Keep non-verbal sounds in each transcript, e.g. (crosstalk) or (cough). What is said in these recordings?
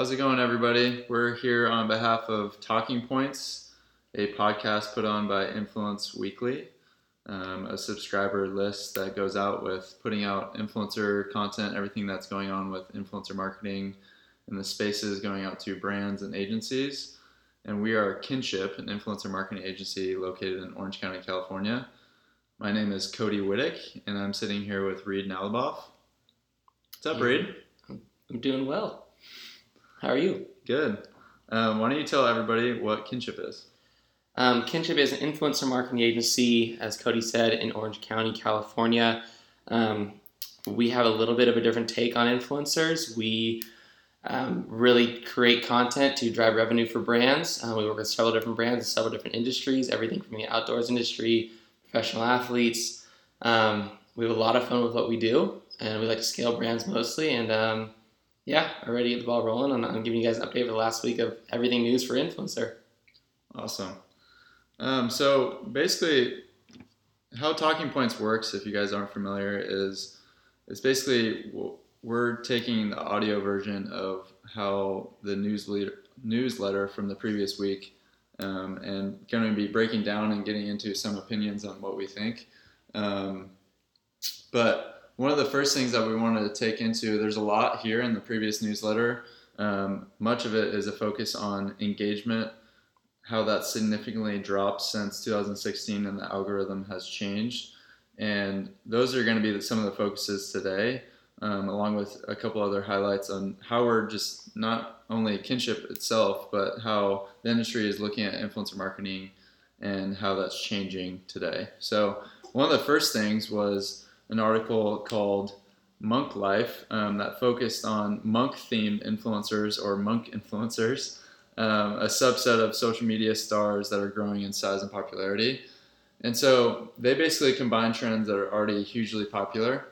How's it going, everybody? We're here on behalf of Talking Points, a podcast put on by Influence Weekly, um, a subscriber list that goes out with putting out influencer content, everything that's going on with influencer marketing, and the spaces going out to brands and agencies. And we are Kynship, an influencer marketing agency located in Orange County, California. My name is Cody Wittick, and I'm sitting here with Reed Nalaboff. What's up, Yeah. Reed? I'm doing well. How are you? Good. Um, why don't you tell everybody what Kynship is? Um, Kynship is an influencer marketing agency, as Cody said, in Orange County, California. Um, we have a little bit of a different take on influencers. We um, really create content to drive revenue for brands. Uh, we work with several different brands in several different industries, everything from the outdoors industry, professional athletes. Um, we have a lot of fun with what we do, and we like to scale brands mostly. And um, yeah, already get the ball rolling. I'm giving you guys an update for the last week of everything news for influencer. Awesome. Um, so basically, how Talking Points works, if you guys aren't familiar, is it's basically we're taking the audio version of how the newsletter newsletter from the previous week, um, and going to be breaking down and getting into some opinions on what we think. Um, but one of the first things that we wanted to take into, there's a lot here in the previous newsletter. Um, much of it is a focus on engagement how that significantly dropped since 2016 and the algorithm has changed. And those are going to be some of the focuses today, um, along with a couple other highlights on how we're just not only kynship itself, but how the industry is looking at influencer marketing and how that's changing today. So, one of the first things was an article called Monk Life um, that focused on monk themed influencers or monk influencers um, a subset of social media stars that are growing in size and popularity. And so they basically combine trends that are already hugely popular.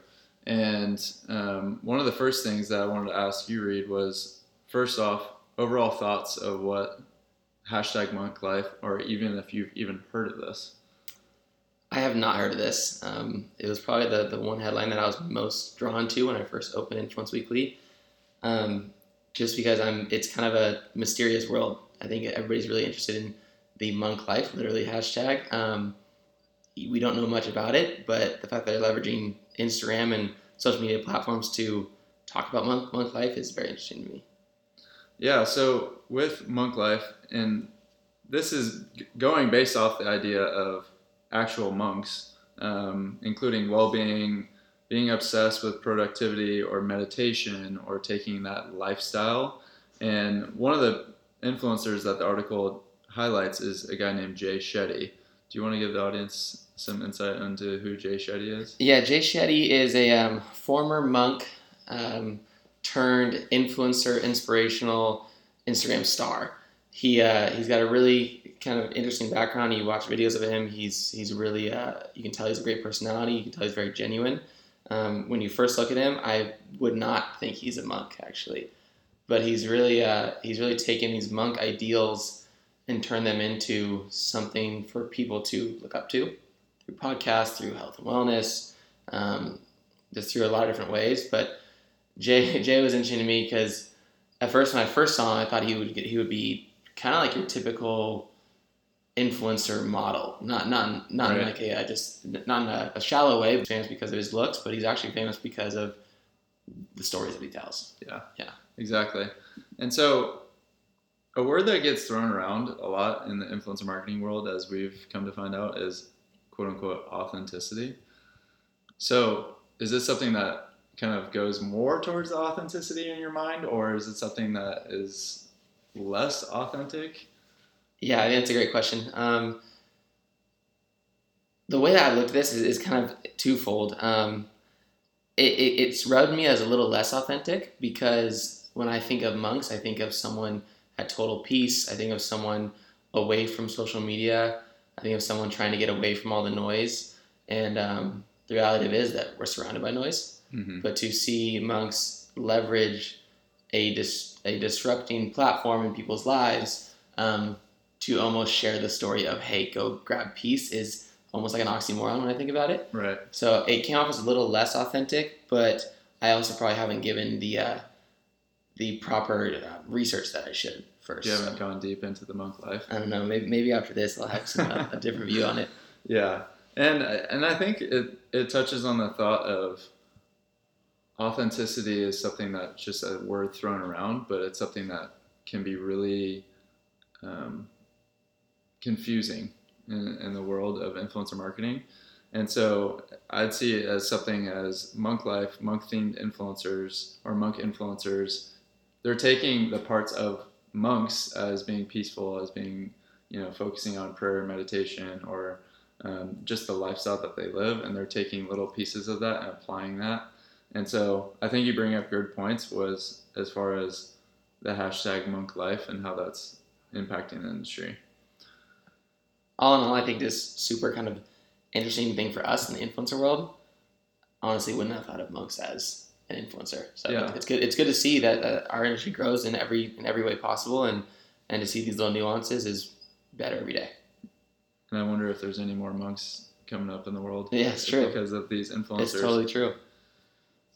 And um, one of the first things that I wanted to ask you, Reed, was first off, overall thoughts of what hashtag monk life, or even if you've even heard of this. I have not heard of this. Um, it was probably the, the one headline that I was most drawn to when I first opened Influence Weekly. Um, just because I'm, it's kind of a mysterious world. I think everybody's really interested in the monk life, literally hashtag. Um, we don't know much about it, but the fact that they're leveraging Instagram and social media platforms to talk about monk, monk life is very interesting to me. Yeah, so with monk life, and this is going based off the idea of actual monks, um, including well being, being obsessed with productivity or meditation or taking that lifestyle. And one of the influencers that the article highlights is a guy named Jay Shetty. Do you want to give the audience some insight into who Jay Shetty is? Yeah, Jay Shetty is a um, former monk um, turned influencer, inspirational Instagram star. He uh, he's got a really kind of interesting background. You watch videos of him. He's he's really uh, you can tell he's a great personality. You can tell he's very genuine. Um, when you first look at him, I would not think he's a monk actually, but he's really uh, he's really taken these monk ideals and turned them into something for people to look up to through podcasts, through health and wellness, um, just through a lot of different ways. But Jay (laughs) Jay was interesting to me because at first when I first saw him, I thought he would get, he would be kind of like your typical influencer model, not not not in Right. like a just not in a, a shallow way. He's famous because of his looks, but he's actually famous because of the stories that he tells. Yeah. Yeah. Exactly. And so, a word that gets thrown around a lot in the influencer marketing world, as we've come to find out, is quote unquote authenticity. So, is this something that kind of goes more towards the authenticity in your mind, or is it something that is less authentic? Yeah, I think that's a great question. Um, the way that I looked at this is, is kind of twofold. Um, it, it, it's rubbed me as a little less authentic because when I think of monks, I think of someone at total peace. I think of someone away from social media. I think of someone trying to get away from all the noise. And um, the reality of it is that we're surrounded by noise. Mm-hmm. But to see monks leverage a dis- a disrupting platform in people's lives um, to almost share the story of hey, go grab peace is almost like an oxymoron when I think about it. Right. So it came off as a little less authentic, but I also probably haven't given the uh, the proper uh, research that I should first. You haven't so. gone deep into the monk life. I don't know. Maybe maybe after this, I'll have some, uh, a (laughs) different view on it. Yeah, and and I think it it touches on the thought of authenticity is something that's just a word thrown around, but it's something that can be really um, confusing in, in the world of influencer marketing. And so I'd see it as something as monk life, monk themed influencers or monk influencers. They're taking the parts of monks as being peaceful, as being, you know, focusing on prayer and meditation or um, just the lifestyle that they live. And they're taking little pieces of that and applying that. And so I think you bring up good points was as far as the hashtag monk life and how that's impacting the industry. All in all, I think this super kind of interesting thing for us in the influencer world. Honestly, wouldn't have thought of monks as an influencer. So yeah. it's good. It's good to see that uh, our industry grows in every in every way possible, and and to see these little nuances is better every day. And I wonder if there's any more monks coming up in the world. Yeah, it's true because of these influencers. It's totally true.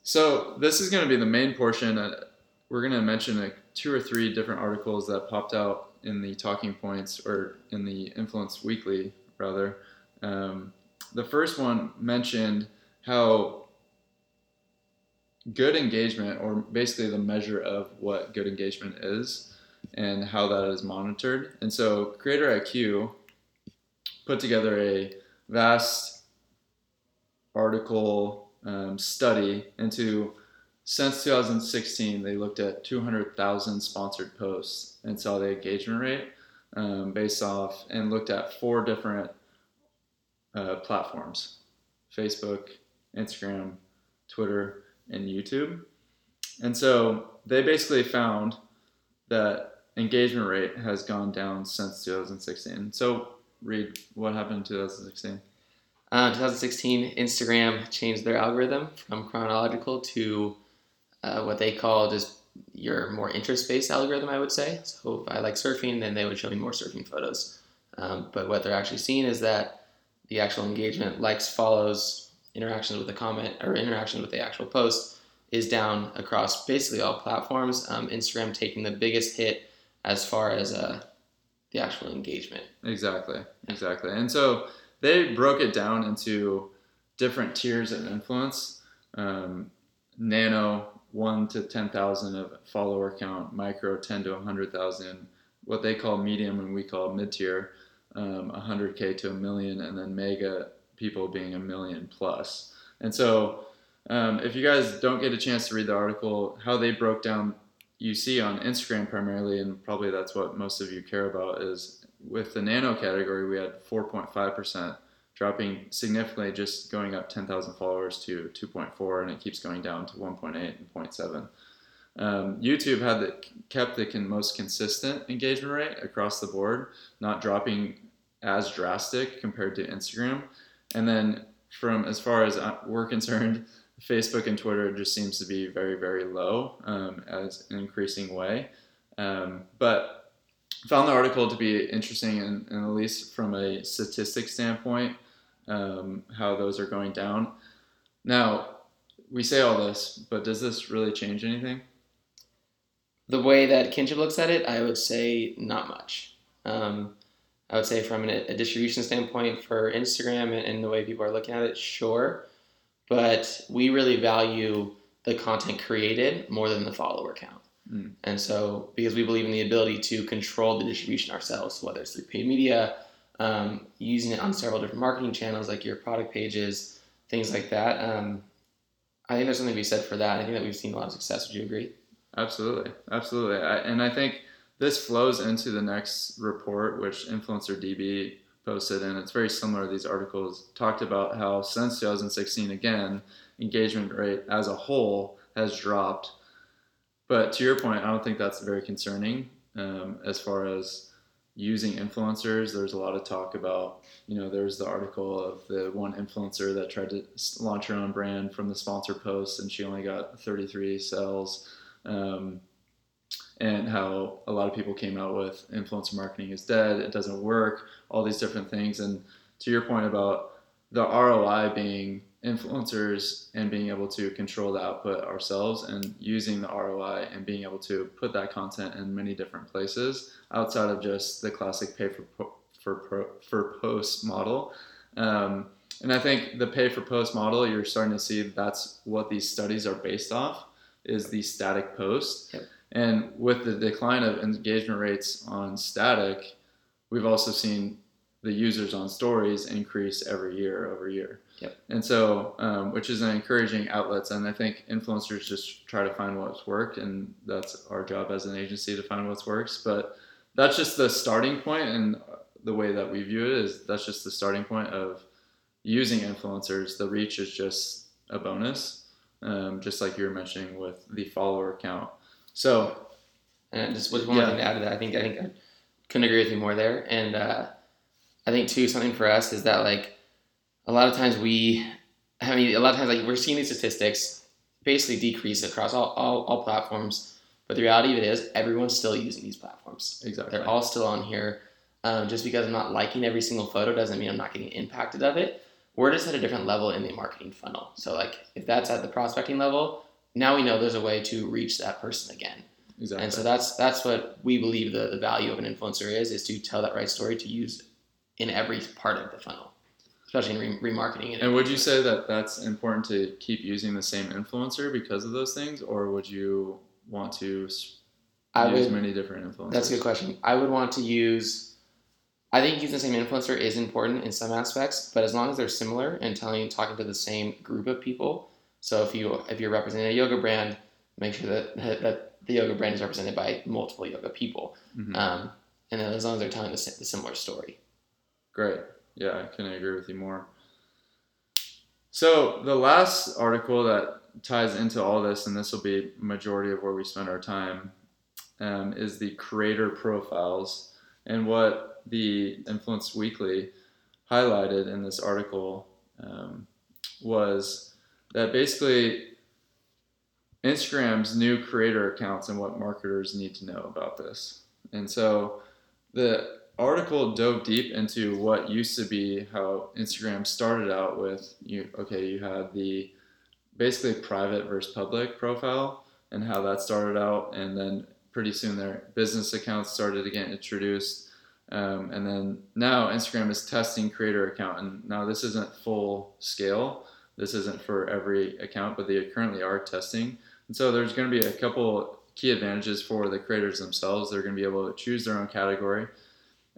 So this is going to be the main portion. Uh, we're going to mention like two or three different articles that popped out in the talking points or in the Influence Weekly rather. Um, the first one mentioned how good engagement, or basically the measure of what good engagement is, and how that is monitored. And so, CreatorIQ put together a vast article um, study into since 2016, they looked at 200,000 sponsored posts and saw the engagement rate um, based off and looked at four different uh, platforms Facebook, Instagram, Twitter, and YouTube. And so they basically found that engagement rate has gone down since 2016. So, Reed what happened in 2016? Uh, 2016, Instagram changed their algorithm from chronological to uh, what they call just your more interest based algorithm, I would say. So if I like surfing, then they would show me more surfing photos. Um, but what they're actually seeing is that the actual engagement, likes, follows, interactions with the comment, or interactions with the actual post is down across basically all platforms. Um, Instagram taking the biggest hit as far as uh, the actual engagement. Exactly, exactly. And so they broke it down into different tiers of influence. Um, nano, 1 to 10,000 of follower count, micro 10 to 100,000, what they call medium and we call mid tier, um, 100K to a million, and then mega people being a million plus. And so, um, if you guys don't get a chance to read the article, how they broke down, you see on Instagram primarily, and probably that's what most of you care about, is with the nano category, we had 4.5% dropping significantly, just going up 10,000 followers to 2.4, and it keeps going down to 1.8 and 0.7. Um, YouTube had the, kept the most consistent engagement rate across the board, not dropping as drastic compared to Instagram. And then, from as far as we're concerned, (laughs) Facebook and Twitter just seems to be very, very low um, as an increasing way. Um, but found the article to be interesting, and, and, at least from a statistic standpoint, um, how those are going down. Now, we say all this, but does this really change anything? The way that Kynship looks at it, I would say not much. Um, I would say from a distribution standpoint for Instagram and, and the way people are looking at it, sure. But we really value the content created more than the follower count. Mm. And so, because we believe in the ability to control the distribution ourselves, whether it's through paid media, um, using it on several different marketing channels like your product pages, things like that. Um, I think there's something to be said for that. I think that we've seen a lot of success. Would you agree? Absolutely, absolutely. I, and I think this flows into the next report, which InfluencerDB posted, and it's very similar. These articles talked about how since 2016, again, engagement rate as a whole has dropped. But to your point, I don't think that's very concerning um, as far as using influencers. There's a lot of talk about, you know, there's the article of the one influencer that tried to launch her own brand from the sponsor post and she only got 33 sales. Um, and how a lot of people came out with influencer marketing is dead, it doesn't work, all these different things. And to your point about the ROI being influencers and being able to control the output ourselves and using the ROI and being able to put that content in many different places outside of just the classic pay for po- for pro, for post model. Um, and I think the pay for post model, you're starting to see that's what these studies are based off is the static post. Yep. And with the decline of engagement rates on static, we've also seen the users on stories increase every year over year. Yep. And so, um, which is an encouraging outlets, and I think influencers just try to find what's worked, and that's our job as an agency to find what's works. But that's just the starting point, and the way that we view it is that's just the starting point of using influencers. The reach is just a bonus, um, just like you were mentioning with the follower count. So And just one Yeah. thing to add to that, I think I think I couldn't agree with you more there. And uh, I think too something for us is that like a lot of times we, I mean, a lot of times like we're seeing these statistics basically decrease across all, all, all platforms. But the reality of it is everyone's still using these platforms. exactly, They're all still on here. Um, just because I'm not liking every single photo doesn't mean I'm not getting impacted of it. We're just at a different level in the marketing funnel. So like if that's at the prospecting level, now we know there's a way to reach that person again. exactly. And so that's that's what we believe the, the value of an influencer is is to tell that right story to use in every part of the funnel, especially in re- remarketing. And would you say that that's important to keep using the same influencer because of those things, or would you want to I use would, many different influencers? that's a good question. I would want to use. I think using the same influencer is important in some aspects, but as long as they're similar and telling talking to the same group of people. So if you if you're representing a yoga brand, make sure that that the yoga brand is represented by multiple yoga people, Mhm. um, and then as long as they're telling the, the similar story. Great. Yeah, I couldn't agree with you more. So the last article that ties into all this, and this will be majority of where we spend our time, um, is the creator profiles. And what the Influence Weekly highlighted in this article um, was that basically Instagram's new creator accounts and what marketers need to know about this. And so the article dove deep into what used to be how Instagram started out with you okay you had the basically private versus public profile and how that started out. And then pretty soon their business accounts started to get introduced. Um, and then now Instagram is testing creator account. And now this isn't full scale. This isn't for every account but they currently are testing. And so there's going to be a couple key advantages for the creators themselves. They're going to be able to choose their own category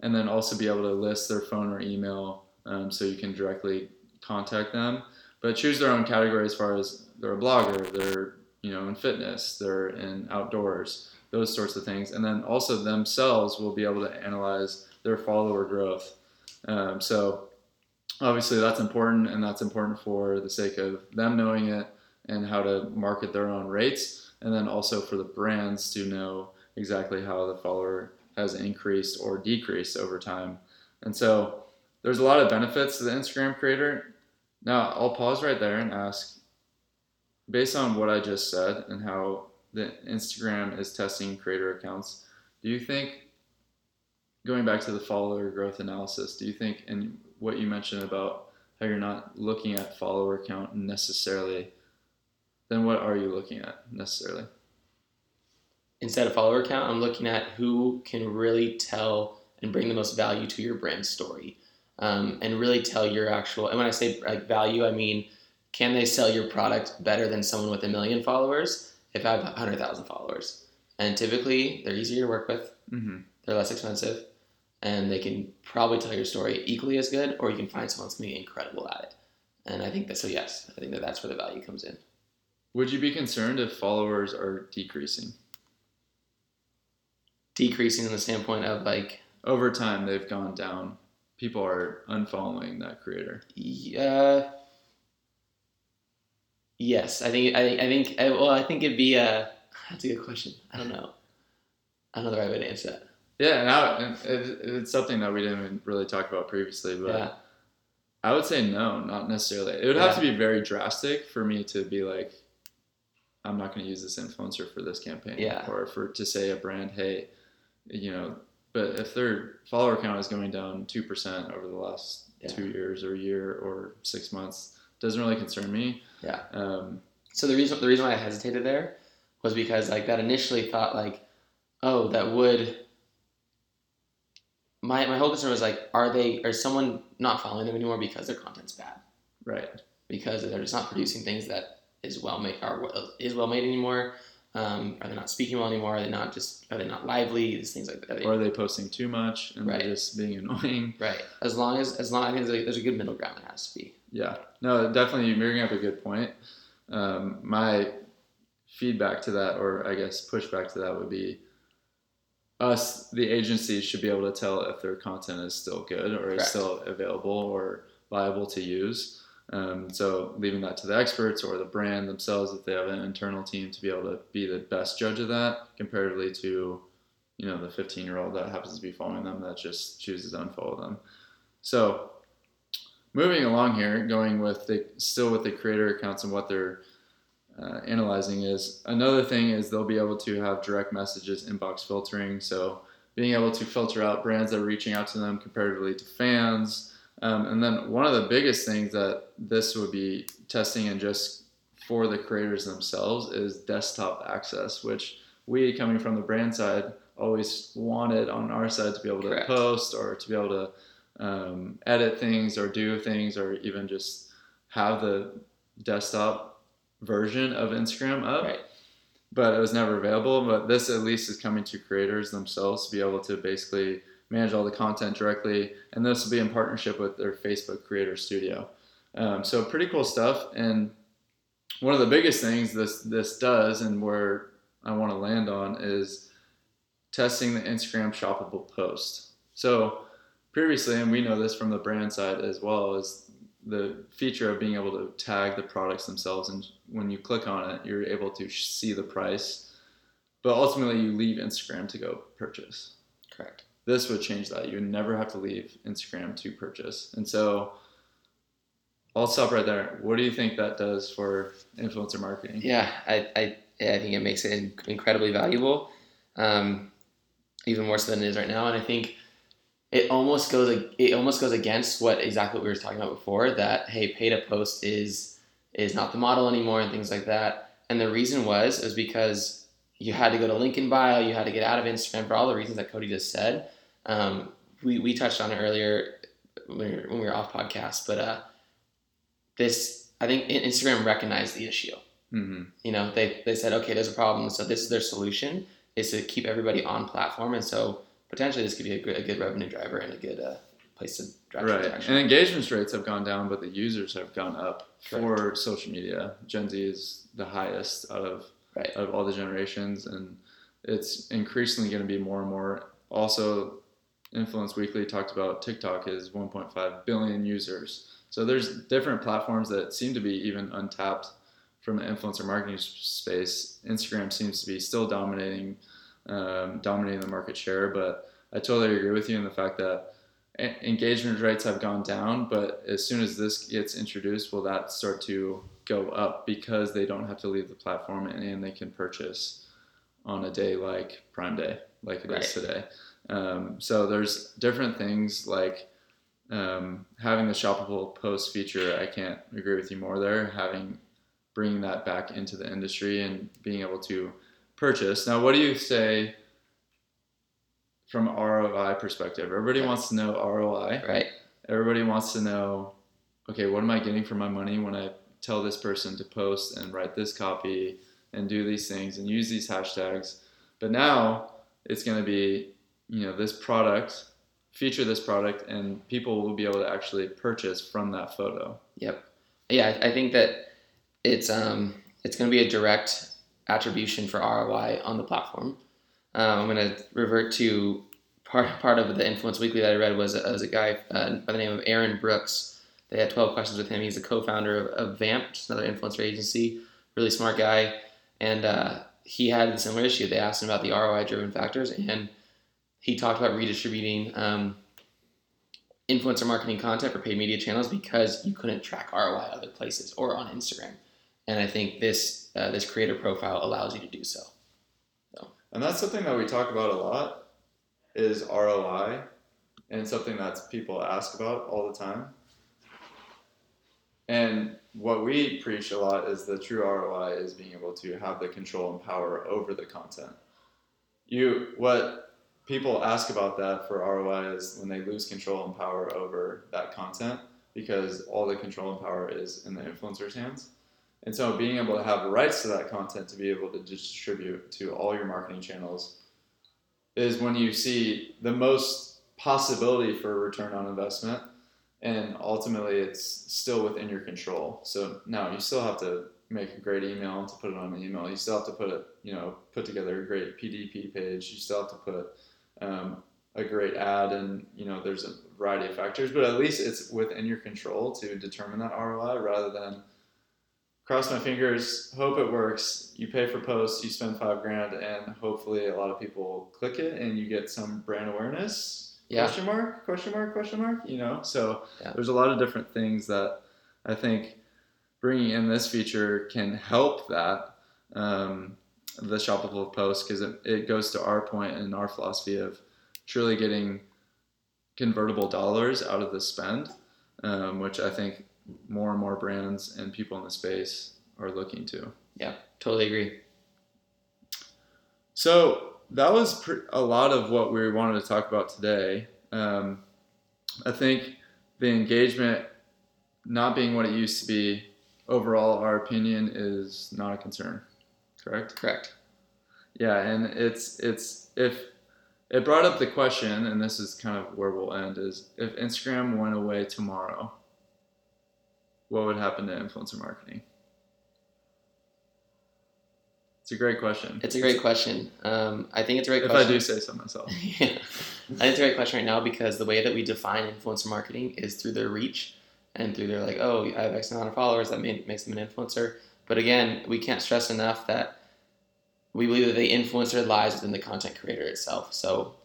and then also be able to list their phone or email um, so you can directly contact them. But choose their own category as far as they're a blogger they're you know in fitness they're in outdoors those sorts of things. And then also themselves will be able to analyze their follower growth. Um, so obviously that's important and that's important for the sake of them knowing it and how to market their own rates and then also for the brands to know exactly how the follower has increased or decreased over time. And so there's a lot of benefits to the Instagram creator. Now, I'll pause right there and ask based on what I just said and how the Instagram is testing creator accounts, do you think going back to the follower growth analysis, do you think and what you mentioned about how you're not looking at follower count necessarily, then what are you looking at necessarily? Instead of follower count, I'm looking at who can really tell and bring the most value to your brand story, um, and really tell your actual. And when I say like value, I mean can they sell your product better than someone with a million followers? If I have hundred thousand followers, and typically they're easier to work with, Mm-hmm. they're less expensive, and they can probably tell your story equally as good, or you can find someone that's gonna be incredible at it. And I think that so yes, I think that that's where the value comes in. Would you be concerned if followers are decreasing? Decreasing in the standpoint of like Over time, they've gone down. People are unfollowing that creator. Yeah. Uh, yes, I think I think I think I, well I think it'd be a uh, (sighs) that's a good question. I don't know. I don't know the right way to answer that. Yeah, and, I, and it, it's something that we didn't even really talk about previously, but Yeah. I would say no, not necessarily. It would have to be very drastic for me to be like, I'm not going to use this influencer for this campaign, Yeah. or for to say a brand, hey, you know. But if their follower count is going down two percent over the last Yeah. two years or year or six months, doesn't really concern me. Yeah. Um, So the reason the reason why I hesitated there was because like that initially thought like, oh, that would. My my whole concern was like, are they or someone not following them anymore because their content's bad right. because they're just not producing things that is well made are is well made anymore. Um, are they not speaking well anymore? Are they not just are they not lively? These things like that. Are they- Or are they posting too much and Right. they're just being (laughs) annoying? right. As long as as long as there's a, good middle ground there has to be. Yeah, no, definitely. You're bringing up a good point. Um, my feedback to that, or I guess pushback to that, would be us, the agencies, should be able to tell if their content is still good or is still available or viable to use. Um, so leaving that to the experts or the brand themselves, if they have an internal team, to be able to be the best judge of that, comparatively to, you know, the 15 year old that happens to be following them that just chooses to unfollow them. So moving along here, going with the still with the creator accounts and what they're uh, analyzing is another thing is they'll be able to have direct messages inbox filtering. So being able to filter out brands that are reaching out to them comparatively to fans. Um, and then one of the biggest things that this would be testing and just for the creators themselves is desktop access, which we coming from the brand side always wanted on our side to be able to Correct. post or to be able to um, edit things or do things or even just have the desktop version of Instagram up. Right. But it was never available. But this at least is coming to creators themselves to be able to basically manage all the content directly. And this will be in partnership with their Facebook Creator Studio. Um, so pretty cool stuff. And one of the biggest things this this does, and where I want to land on, is testing the Instagram shoppable post. So previously, and we know this from the brand side as well, is the feature of being able to tag the products themselves. And when you click on it, you're able to see the price. But ultimately, you leave Instagram to go purchase. Correct. This would change that. You would never have to leave Instagram to purchase. And so I'll stop right there. What do you think that does for influencer marketing? Yeah, I, I, I think it makes it incredibly valuable, um, even more so than it is right now. And I think it almost goes it almost goes against what exactly what we were talking about before. That hey, pay to post is is not the model anymore, and things like that. And the reason was is because you had to go to link in bio, you had to get out of Instagram for all the reasons that Cody just said. Um, we we touched on it earlier when we were, when we were off podcast, but uh, this I think Instagram recognized the issue hmm you know they, they said okay there's a problem so this is their solution is to keep everybody on platform and so potentially this could be a good, a good revenue driver and a good uh, place to drive Right. And engagement rates have gone down, but the users have gone up for social media. Gen Z is the highest out of Right. out of all the generations, and it's increasingly going to be more and more. Also, Influence Weekly talked about TikTok is 1.5 billion users. So there's different platforms that seem to be even untapped from the influencer marketing space. Instagram seems to be still dominating, um, dominating the market share. But I totally agree with you in the fact that engagement rates have gone down. But as soon as this gets introduced, will that start to go up because they don't have to leave the platform and, and they can purchase on a day like Prime Day, like it is Right. today. Um, so there's different things like um, having the shoppable post feature. I can't agree with you more there. Having bringing that back into the industry and being able to purchase. Now, what do you say from ROI perspective? Everybody Right. wants to know ROI. right Everybody wants to know, okay, what am I getting for my money when I tell this person to post and write this copy and do these things and use these hashtags? But now it's going to be, you know, this product, feature this product, and people will be able to actually purchase from that photo. yep. Yeah I, think that it's um it's going to be a direct attribution for roi on the platform. Um, i'm going to revert to part part of the influence weekly that i read was, was a guy uh, by the name of aaron brooks. They had 12 questions with him. He's a co-founder of, of vamp which is another influencer agency. Really smart guy. And uh, he had a similar issue. They asked him about the roi driven factors and he talked about redistributing um, influencer marketing content for paid media channels because you couldn't track ROI other places or on Instagram. And I think this uh, this creator profile allows you to do so. And that's something that we talk about a lot is ROI and something that people ask about all the time. And what we preach a lot is the true ROI is being able to have the control and power over the content. You what people ask about that for ROI is when they lose control and power over that content because all the control and power is in the influencer's hands. And so being able to have rights to that content to be able to distribute to all your marketing channels is when you see the most possibility for return on investment and ultimately it's still within your control. So now you still have to make a great email to put it on the email. You still have to put it, you know, put together a great PDP page. You still have to put um, a great ad, and you know, there's a variety of factors. But at least it's within your control to determine that ROI, rather than cross my fingers, hope it works. You pay for posts, you spend five grand, and hopefully a lot of people click it, and you get some brand awareness yeah. question mark question mark question mark you know so yeah. there's a lot of different things that i think bringing in this feature can help that um, the shoppable post because it, it goes to our point and our philosophy of truly getting convertible dollars out of the spend um, which i think more and more brands and people in the space are looking to yeah totally agree so that was pr- a lot of what we wanted to talk about today. Um, I think the engagement not being what it used to be, overall, our opinion is not a concern. Correct. Correct. Yeah, and it's it's if it brought up the question, and this is kind of where we'll end: is if Instagram went away tomorrow, what would happen to influencer marketing? It's a great question. It's a great question. Um, I think it's a great if question. If I do say so myself. (laughs) yeah. I think it's a great question right now because the way that we define influencer marketing is through their reach and through their like, oh, I have X amount of followers, that makes them an influencer. But again, we can't stress enough that we believe that the influencer lies within the content creator itself. So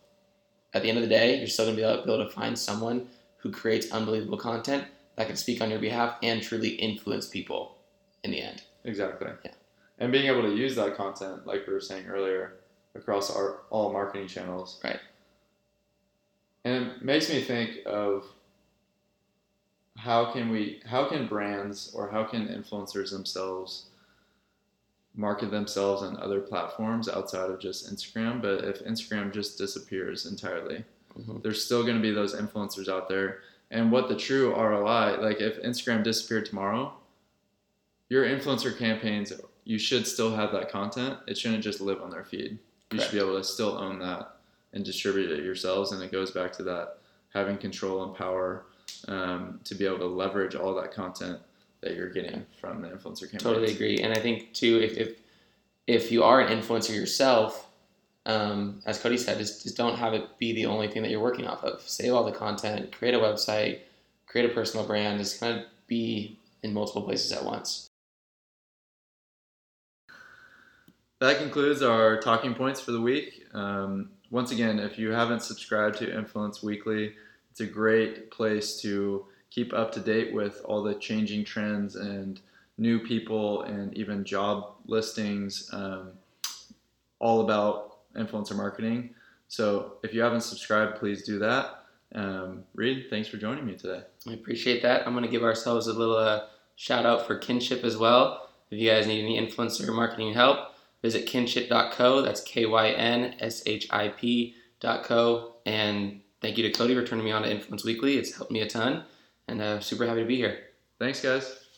at the end of the day, you're still going to be able, be able to find someone who creates unbelievable content that can speak on your behalf and truly influence people in the end. Exactly. Yeah and being able to use that content, like we were saying earlier, across our all marketing channels. Right. And it makes me think of how can we, how can brands or how can influencers themselves market themselves on other platforms outside of just Instagram? But if Instagram just disappears entirely, mm-hmm. there's still going to be those influencers out there. And what the true ROI, like if Instagram disappeared tomorrow, your influencer campaigns you should still have that content. It shouldn't just live on their feed. You Correct. should be able to still own that and distribute it yourselves. And it goes back to that having control and power um, to be able to leverage all that content that you're getting from the influencer campaign. Totally agree. And I think too, if if, if you are an influencer yourself, um, as Cody said, just, just don't have it be the only thing that you're working off of. Save all the content, create a website, create a personal brand. Just kind of be in multiple places at once. that concludes our talking points for the week. Um, once again, if you haven't subscribed to Influence Weekly, it's a great place to keep up to date with all the changing trends and new people and even job listings, um, all about influencer marketing. So if you haven't subscribed, please do that. Um, Reed, thanks for joining me today. I appreciate that. I'm going to give ourselves a little uh, shout out for kynship as well. If you guys need any influencer marketing help, Visit kynship.co. That's K Y N S H I P.co. And thank you to Cody for turning me on to Influence Weekly. It's helped me a ton. And uh, super happy to be here. Thanks, guys.